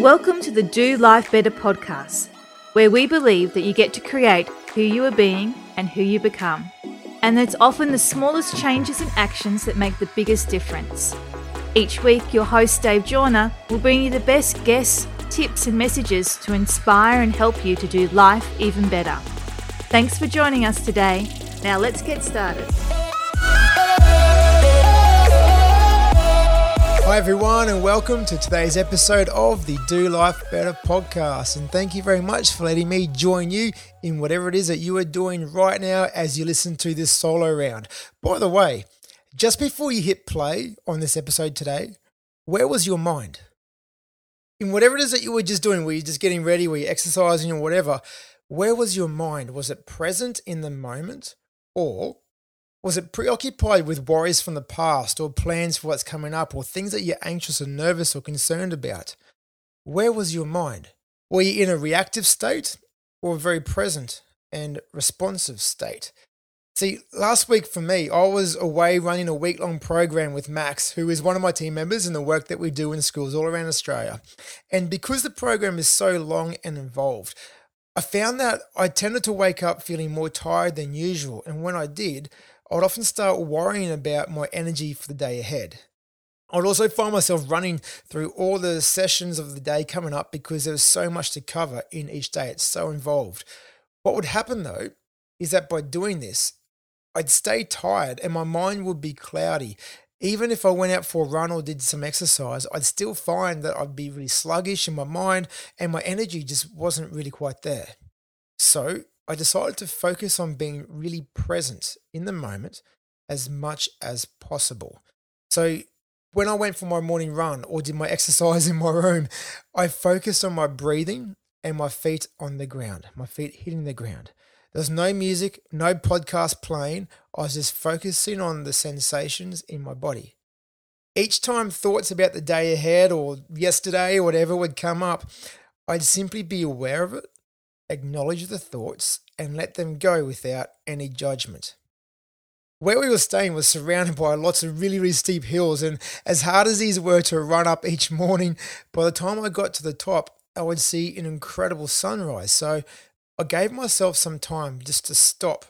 Welcome to the Do Life Better podcast, where we believe that you get to create who you are being and who you become. And it's often the smallest changes and actions that make the biggest difference. Each week, your host Dave Jorna will bring you the best guests, tips, and messages to inspire and help you to do life even better. Thanks for joining us today. Now let's get started. Hi, everyone, and welcome to today's episode of the Do Life Better podcast. And thank you very much for letting me join you in whatever it is that you are doing right now as you listen to this solo round. By the way, just before you hit play on this episode today, where was your mind? In whatever it is that you were just doing, were you just getting ready, were you exercising or whatever? Where was your mind? Was it present in the moment or was it preoccupied with worries from the past or plans for what's coming up or things that you're anxious or nervous or concerned about? Where was your mind? Were you in a reactive state or a very present and responsive state? See, last week for me, I was away running a week long program with Max, who is one of my team members in the work that we do in schools all around Australia. And because the program is so long and involved, I found that I tended to wake up feeling more tired than usual. And when I did, I would often start worrying about my energy for the day ahead. I would also find myself running through all the sessions of the day coming up because there was so much to cover in each day. It's so involved. What would happen though is that by doing this, I'd stay tired and my mind would be cloudy. Even if I went out for a run or did some exercise, I'd still find that I'd be really sluggish in my mind and my energy just wasn't really quite there. So I decided to focus on being really present in the moment as much as possible. So when I went for my morning run or did my exercise in my room, I focused on my breathing and my feet on the ground, my feet hitting the ground. There was no music, no podcast playing. I was just focusing on the sensations in my body. Each time thoughts about the day ahead or yesterday or whatever would come up, I'd simply be aware of it acknowledge the thoughts, and let them go without any judgment. Where we were staying was surrounded by lots of really, really steep hills, and as hard as these were to run up each morning, by the time I got to the top, I would see an incredible sunrise. So I gave myself some time just to stop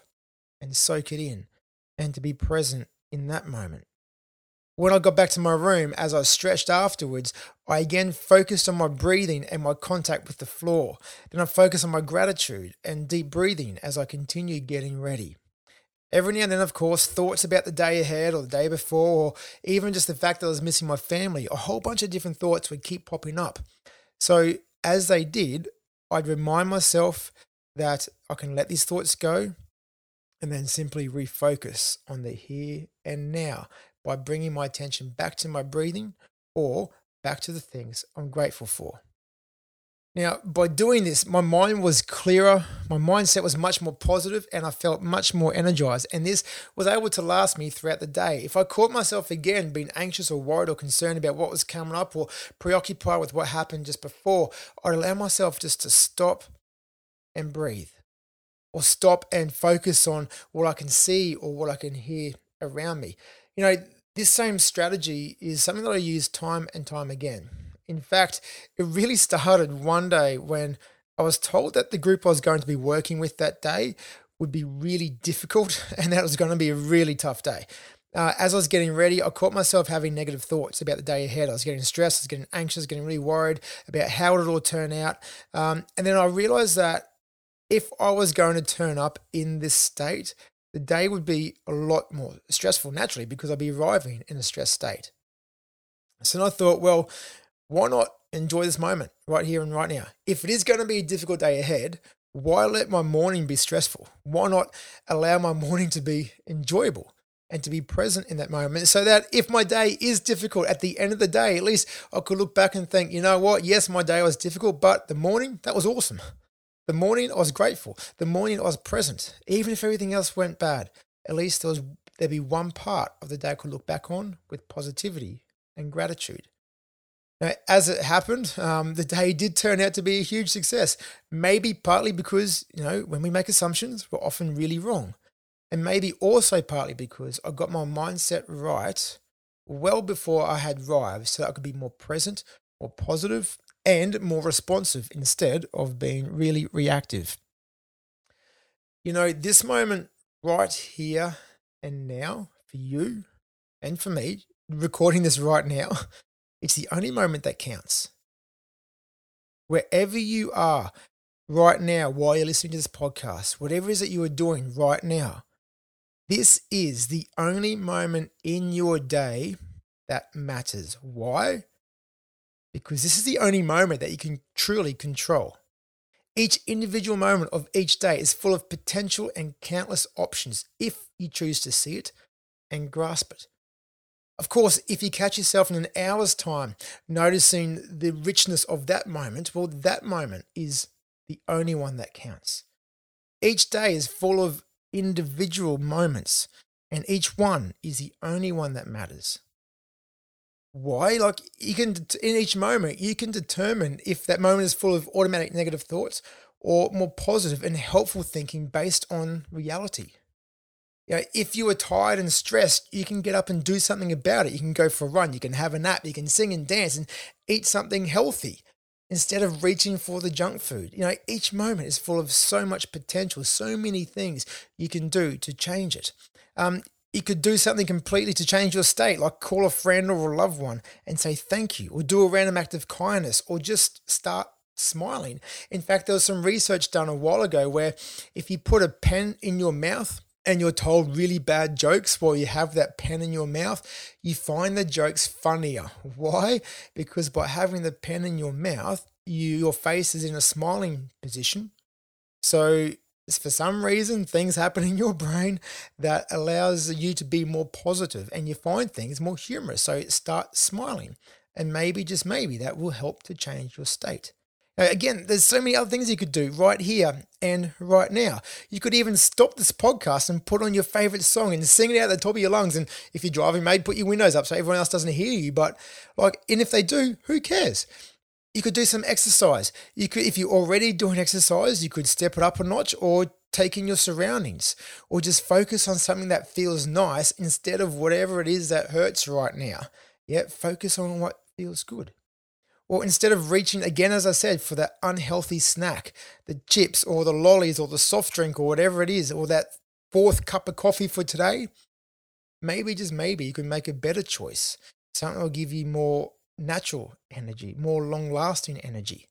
and soak it in and to be present in that moment. When I got back to my room, as I stretched afterwards, I again focused on my breathing and my contact with the floor. Then I focused on my gratitude and deep breathing as I continued getting ready. Every now and then, of course, thoughts about the day ahead or the day before, or even just the fact that I was missing my family, a whole bunch of different thoughts would keep popping up. So, as they did, I'd remind myself that I can let these thoughts go and then simply refocus on the here and now by bringing my attention back to my breathing or back to the things I'm grateful for. Now, by doing this, my mind was clearer, my mindset was much more positive, and I felt much more energized. And this was able to last me throughout the day. If I caught myself again being anxious or worried or concerned about what was coming up or preoccupied with what happened just before, I'd allow myself just to stop and breathe, or stop and focus on what I can see or what I can hear around me. You know, this same strategy is something that I use time and time again. In fact, it really started one day when I was told that the group I was going to be working with that day would be really difficult and that was going to be a really tough day. Uh, as I was getting ready, I caught myself having negative thoughts about the day ahead. I was getting stressed, I was getting anxious, getting really worried about how it all turn out. Um, and then I realized that if I was going to turn up in this state, the day would be a lot more stressful naturally because I'd be arriving in a stressed state. So I thought, well, why not enjoy this moment right here and right now? If it is going to be a difficult day ahead, why let my morning be stressful? Why not allow my morning to be enjoyable and to be present in that moment so that if my day is difficult at the end of the day, at least I could look back and think, you know what? Yes, my day was difficult, but the morning, that was awesome. The morning I was grateful. The morning I was present. Even if everything else went bad, at least there was there'd be one part of the day I could look back on with positivity and gratitude. Now, as it happened, um, the day did turn out to be a huge success. Maybe partly because, you know, when we make assumptions, we're often really wrong. And maybe also partly because I got my mindset right well before I had arrived so that I could be more present, more positive, and more responsive instead of being really reactive. You know, this moment right here and now for you and for me, recording this right now, it's the only moment that counts. Wherever you are right now while you're listening to this podcast, whatever it is that you are doing right now, this is the only moment in your day that matters. Why? Because this is the only moment that you can truly control. Each individual moment of each day is full of potential and countless options if you choose to see it and grasp it. Of course, if you catch yourself in an hour's time noticing the richness of that moment, well, that moment is the only one that counts. Each day is full of individual moments, and each one is the only one that matters. Why? Like you can in each moment you can determine if that moment is full of automatic negative thoughts or more positive and helpful thinking based on reality. You know, if you are tired and stressed, you can get up and do something about it. You can go for a run, you can have a nap, you can sing and dance and eat something healthy instead of reaching for the junk food. You know, each moment is full of so much potential, so many things you can do to change it. Um, you could do something completely to change your state, like call a friend or a loved one and say thank you, or do a random act of kindness, or just start smiling. In fact, there was some research done a while ago where if you put a pen in your mouth and you're told really bad jokes while you have that pen in your mouth, you find the jokes funnier. Why? Because by having the pen in your mouth, you, your face is in a smiling position. So for some reason things happen in your brain that allows you to be more positive and you find things more humorous. So start smiling. And maybe just maybe that will help to change your state. Now, again there's so many other things you could do right here and right now. You could even stop this podcast and put on your favorite song and sing it out the top of your lungs. And if you're driving maybe put your windows up so everyone else doesn't hear you. But like and if they do who cares you could do some exercise. You could, if you're already doing exercise, you could step it up a notch or take in your surroundings or just focus on something that feels nice instead of whatever it is that hurts right now. Yeah, focus on what feels good. Or instead of reaching again, as I said, for that unhealthy snack, the chips or the lollies or the soft drink or whatever it is, or that fourth cup of coffee for today, maybe just maybe you can make a better choice. Something will give you more natural energy, more long lasting energy.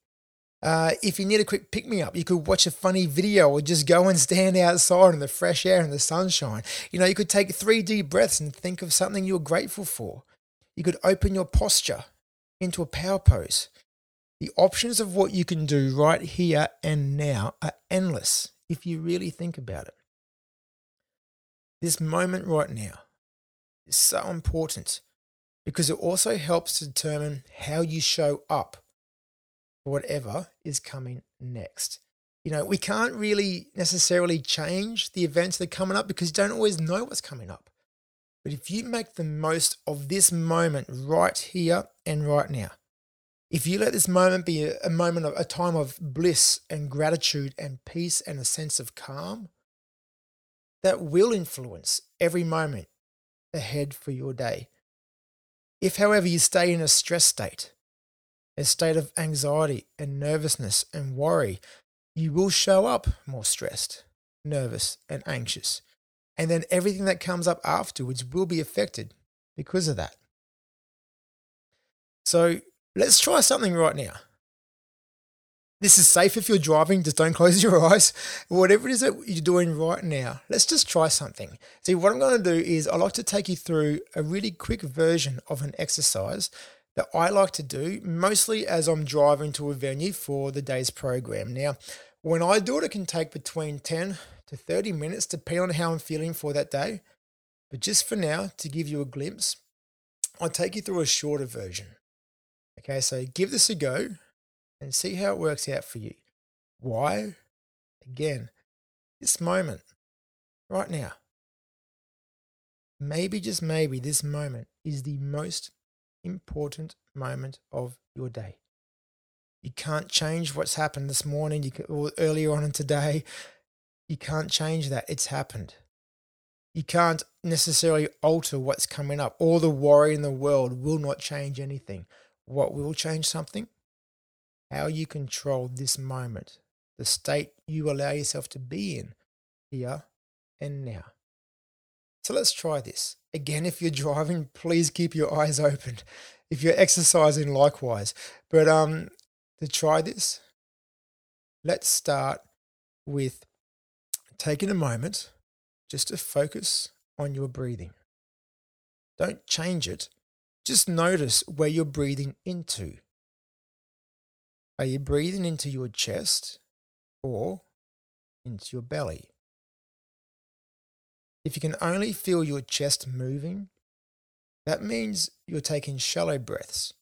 Uh, if you need a quick pick me up, you could watch a funny video or just go and stand outside in the fresh air and the sunshine. You know, you could take three deep breaths and think of something you're grateful for. You could open your posture into a power pose. The options of what you can do right here and now are endless if you really think about it. This moment right now is so important because it also helps to determine how you show up for whatever is coming next. You know, we can't really necessarily change the events that are coming up because you don't always know what's coming up. But if you make the most of this moment right here and right now, if you let this moment be a, a moment of a time of bliss and gratitude and peace and a sense of calm, that will influence every moment ahead for your day. If, however, you stay in a stress state, a state of anxiety and nervousness and worry, you will show up more stressed, nervous, and anxious. And then everything that comes up afterwards will be affected because of that. So let's try something right now. This is safe if you're driving, just don't close your eyes. Whatever it is that you're doing right now, let's just try something. See, what I'm going to do is I like to take you through a really quick version of an exercise that I like to do, mostly as I'm driving to a venue for the day's program. Now, when I do it, it can take between 10 to 30 minutes, depending on how I'm feeling for that day. But just for now, to give you a glimpse, I'll take you through a shorter version. Okay, so give this a go and see how it works out for you. Why? Again, this moment, right now. Maybe, just maybe, this moment is the most important moment of your day. You can't change what's happened this morning you can, or earlier on in today. You can't change that. It's happened. You can't necessarily alter what's coming up. All the worry in the world will not change anything. What will change something? How you control this moment, the state you allow yourself to be in here and now. So let's try this. Again, if you're driving, please keep your eyes open. If you're exercising, likewise. But um, to try this, let's start with taking a moment just to focus on your breathing. Don't change it. Just notice where you're breathing into. Are you breathing into your chest or into your belly? If you can only feel your chest moving, that means you're taking shallow breaths.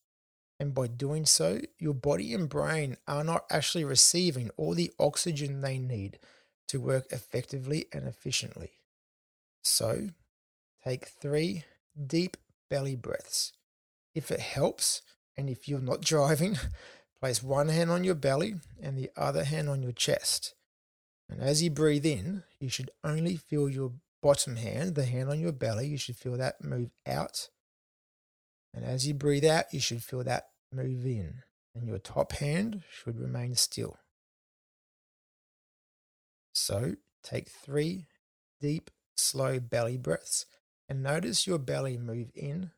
And by doing so, your body and brain are not actually receiving all the oxygen they need to work effectively and efficiently. So, take three deep belly breaths. If it helps, and if you're not driving, place one hand on your belly and the other hand on your chest. And as you breathe in, you should only feel your bottom hand, the hand on your belly, you should feel that move out. And as you breathe out, you should feel that move in. And your top hand should remain still. So take three deep, slow belly breaths and notice your belly move in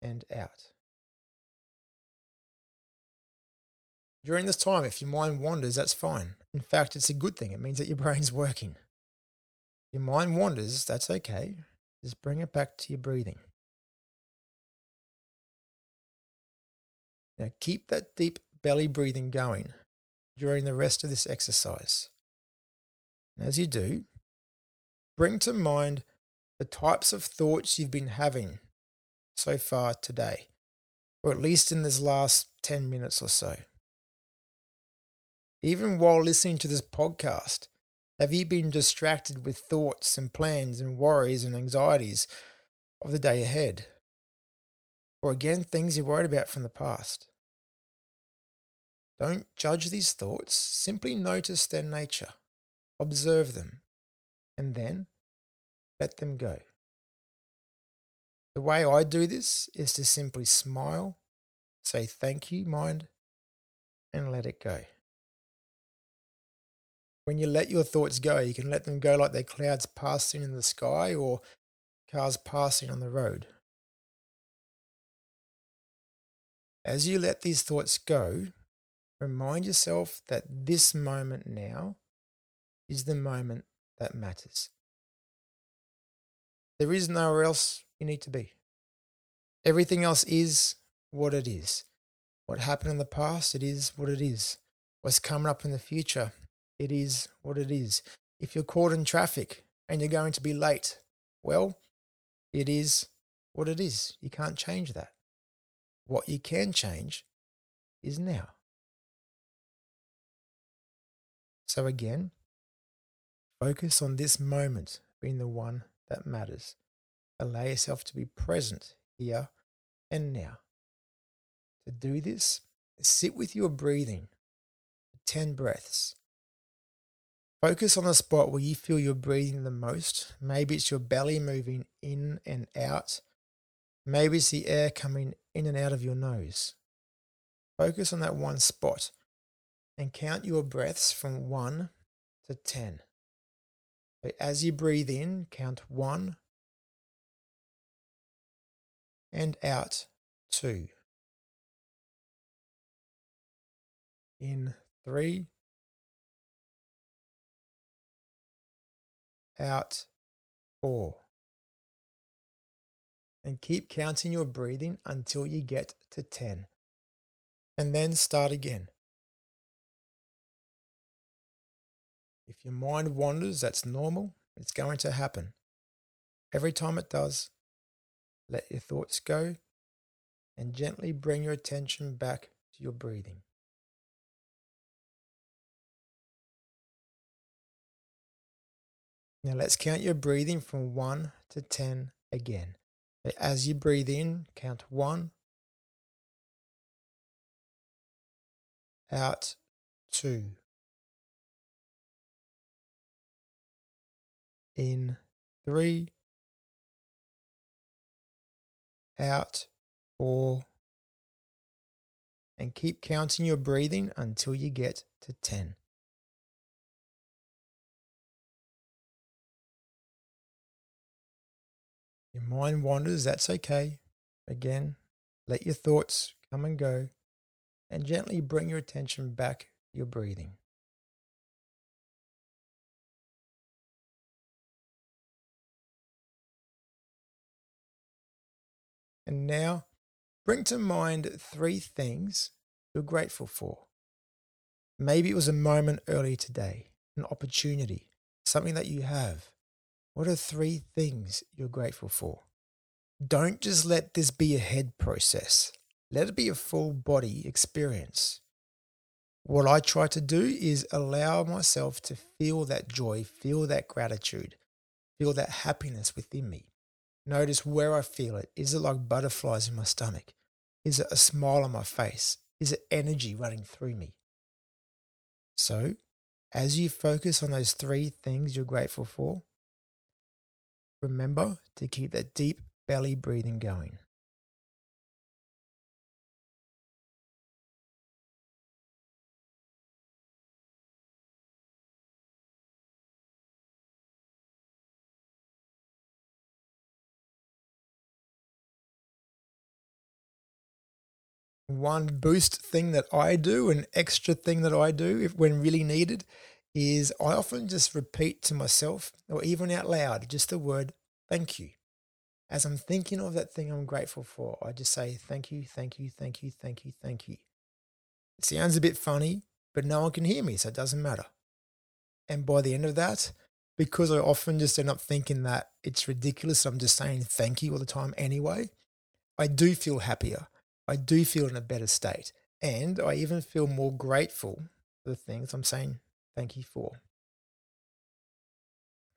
and out. During this time, if your mind wanders, that's fine. In fact, it's a good thing. It means that your brain's working If your mind wanders, that's okay. Just bring it back to your breathing. Now keep that deep belly breathing going during the rest of this exercise. And as you do, bring to mind the types of thoughts you've been having so far today, or at least in this last 10 minutes or so. Even while listening to this podcast, have you been distracted with thoughts and plans and worries and anxieties of the day ahead? Or again, things you're worried about from the past? Don't judge these thoughts, simply notice their nature, observe them, and then let them go. The way I do this is to simply smile, say thank you, mind, and let it go when you let your thoughts go, you can let them go like they're clouds passing in the sky or cars passing on the road. As you let these thoughts go, remind yourself that this moment now is the moment that matters. There is nowhere else you need to be. Everything else is what it is. What happened in the past, it is what it is. What's coming up in the future, it is what it is. If you're caught in traffic and you're going to be late, well, it is what it is. You can't change that. What you can change is now. So again, focus on this moment being the one that matters. Allow yourself to be present here and now. To do this, sit with your breathing 10 breaths Focus on the spot where you feel you're breathing the most. Maybe it's your belly moving in and out. Maybe it's the air coming in and out of your nose. Focus on that one spot and count your breaths from 1 to 10. So as you breathe in, count 1 and out 2. In 3 out four. And keep counting your breathing until you get to 10. And then start again. If your mind wanders, that's normal. It's going to happen. Every time it does, let your thoughts go and gently bring your attention back to your breathing. Now let's count your breathing from 1 to 10 again. As you breathe in, count 1, out 2, in 3, out 4, and keep counting your breathing until you get to 10. Your mind wanders, that's okay. Again, let your thoughts come and go and gently bring your attention back to your breathing. And now bring to mind three things you're grateful for. Maybe it was a moment earlier today, an opportunity, something that you have. What are three things you're grateful for? Don't just let this be a head process. Let it be a full body experience. What I try to do is allow myself to feel that joy, feel that gratitude, feel that happiness within me. Notice where I feel it. Is it like butterflies in my stomach? Is it a smile on my face? Is it energy running through me? So, as you focus on those three things you're grateful for, remember to keep that deep belly breathing going. one boost thing that I do, an extra thing that I do if when really needed, is I often just repeat to myself or even out loud just the word thank you. As I'm thinking of that thing I'm grateful for, I just say thank you, thank you, thank you, thank you, thank you. It sounds a bit funny, but no one can hear me, so it doesn't matter. And by the end of that, because I often just end up thinking that it's ridiculous, I'm just saying thank you all the time anyway, I do feel happier. I do feel in a better state. And I even feel more grateful for the things I'm saying thank you for.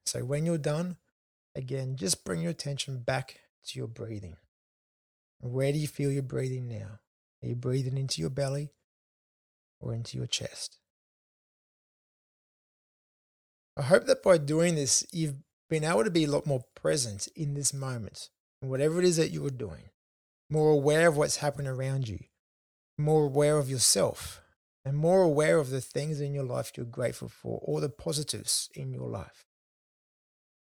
So when you're done, again, just bring your attention back to your breathing. Where do you feel your breathing now? Are you breathing into your belly or into your chest? I hope that by doing this, you've been able to be a lot more present in this moment, whatever it is that you are doing more aware of what's happening around you, more aware of yourself, and more aware of the things in your life you're grateful for, or the positives in your life.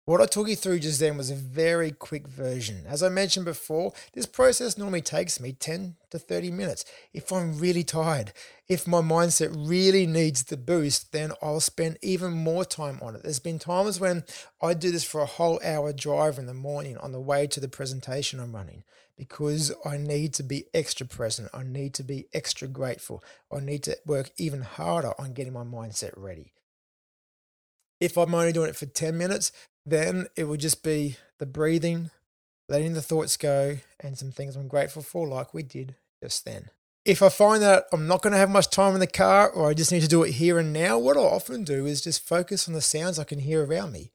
What I took you through just then was a very quick version. As I mentioned before, this process normally takes me 10 to 30 minutes. If I'm really tired, if my mindset really needs the boost, then I'll spend even more time on it. There's been times when I do this for a whole hour drive in the morning on the way to the presentation I'm running because I need to be extra present. I need to be extra grateful. I need to work even harder on getting my mindset ready. If I'm only doing it for 10 minutes, then it will just be the breathing, letting the thoughts go, and some things I'm grateful for, like we did just then. If I find that I'm not going to have much time in the car or I just need to do it here and now, what I'll often do is just focus on the sounds I can hear around me.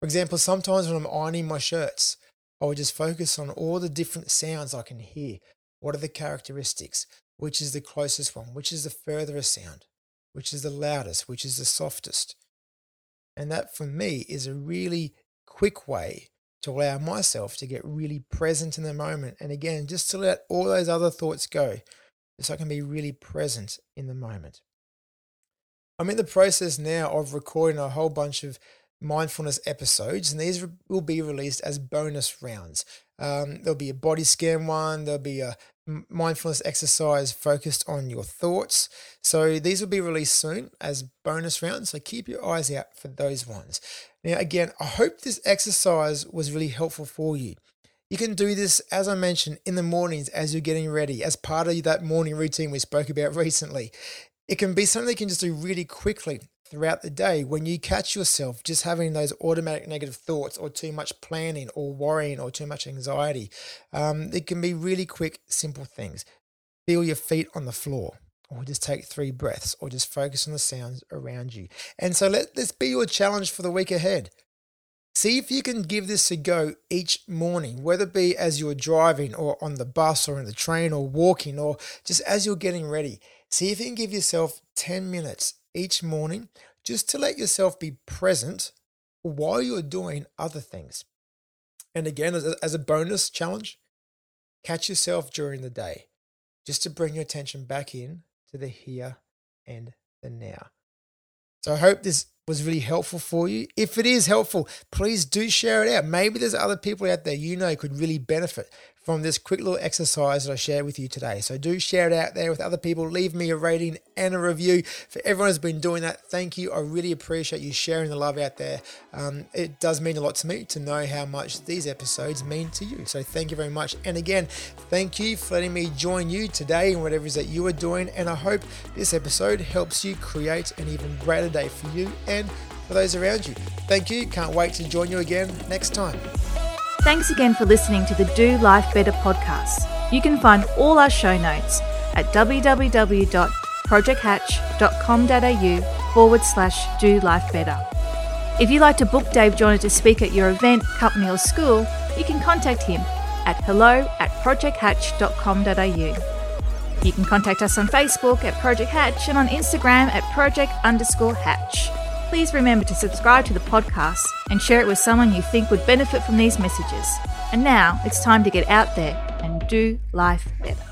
For example, sometimes when I'm ironing my shirts, I will just focus on all the different sounds I can hear. What are the characteristics? Which is the closest one? Which is the furthest sound? Which is the loudest? Which is the softest? And that for me is a really quick way to allow myself to get really present in the moment. And again, just to let all those other thoughts go, so I can be really present in the moment. I'm in the process now of recording a whole bunch of mindfulness episodes, and these will be released as bonus rounds. Um, there'll be a body scan one, there'll be a mindfulness exercise focused on your thoughts. So these will be released soon as bonus rounds. So keep your eyes out for those ones. Now, again, I hope this exercise was really helpful for you. You can do this, as I mentioned, in the mornings as you're getting ready, as part of that morning routine we spoke about recently. It can be something you can just do really quickly throughout the day when you catch yourself just having those automatic negative thoughts or too much planning or worrying or too much anxiety. Um, it can be really quick, simple things. Feel your feet on the floor. Or just take three breaths, or just focus on the sounds around you. And so let this be your challenge for the week ahead. See if you can give this a go each morning, whether it be as you're driving or on the bus or in the train or walking or just as you're getting ready. See if you can give yourself 10 minutes each morning just to let yourself be present while you're doing other things. And again, as a, bonus challenge, catch yourself during the day. just to bring your attention back in to the here and the now. So I hope this was really helpful for you. If it is helpful, please do share it out. Maybe there's other people out there you know could really benefit from this quick little exercise that I shared with you today. So do share it out there with other people. Leave me a rating and a review. For everyone who's been doing that, thank you. I really appreciate you sharing the love out there. Um, it does mean a lot to me to know how much these episodes mean to you. So thank you very much. And again, thank you for letting me join you today in whatever it is that you are doing. And I hope this episode helps you create an even greater day for you and for those around you. Thank you. Can't wait to join you again next time. Thanks again for listening to the Do Life Better podcast. You can find all our show notes at www.projecthatch.com.au forward slash Do Life Better. If you'd like to book Dave Jorna to speak at your event, company, or school, you can contact him at hello at projecthatch.com.au. You can contact us on Facebook at Project Hatch and on Instagram at project underscore hatch please remember to subscribe to the podcast and share it with someone you think would benefit from these messages. And now it's time to get out there and do life better.